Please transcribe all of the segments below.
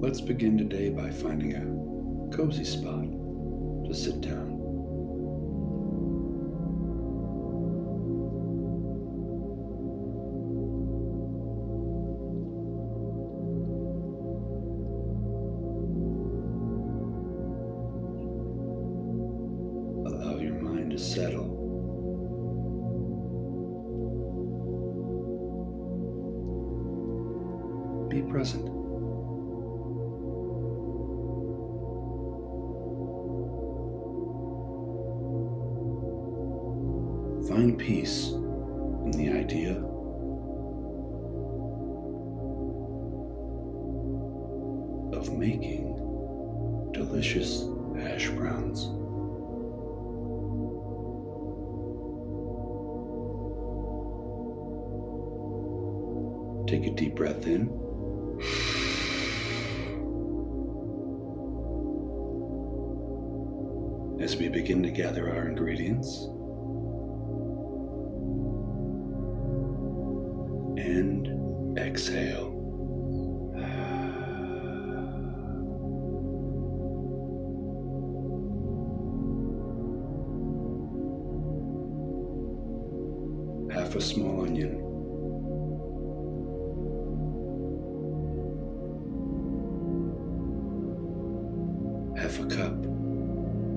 Let's begin today by finding a cozy spot to sit down. Allow your mind to settle. Be present. Find peace in the idea of making delicious hash browns. Take a deep breath in. As we begin to gather our ingredients, and exhale. Half a small onion. Half a cup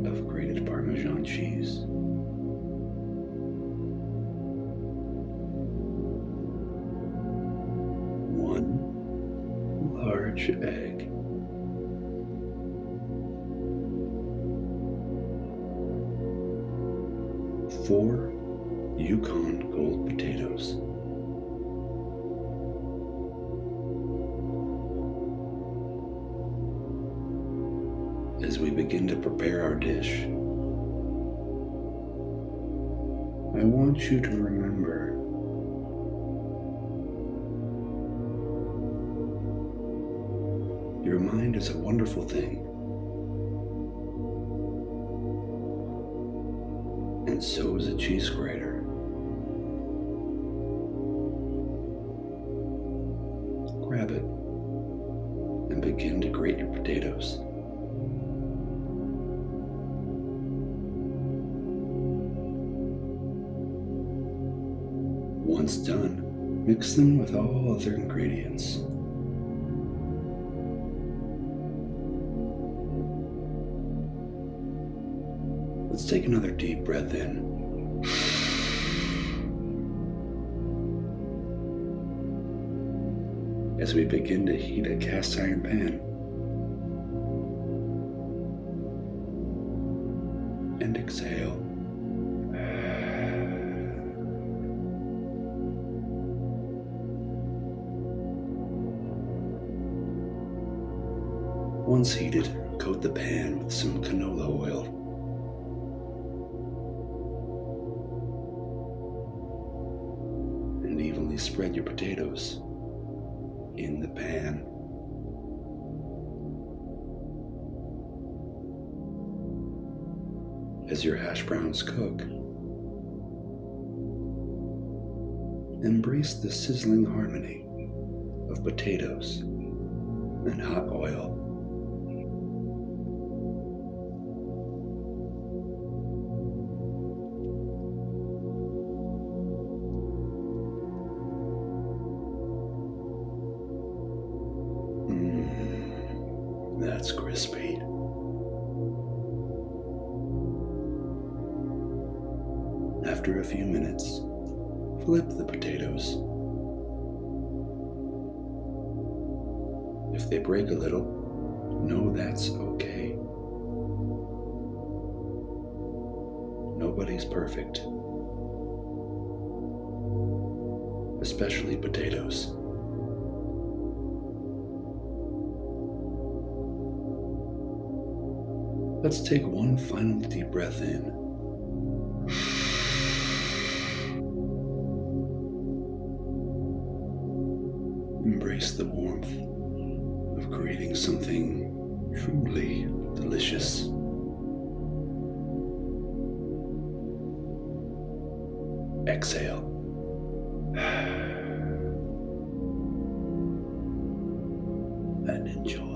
of grated Parmesan cheese. Large egg. Four Yukon Gold potatoes. As we begin to prepare our dish, I want you to remember your mind is a wonderful thing. And so is a cheese grater. Grab it and begin to grate your potatoes. Once done, mix them with all other ingredients. Let's take another deep breath in. As we begin to heat a cast iron pan. And exhale. Once heated, coat the pan with some canola oil. Spread your potatoes in the pan. As your hash browns cook, embrace the sizzling harmony of potatoes and hot oil. That's crispy. After a few minutes, flip the potatoes. If they break a little, know that's okay. Nobody's perfect, especially potatoes. Let's take one final deep breath in. Embrace the warmth of creating something truly delicious. Exhale. And enjoy.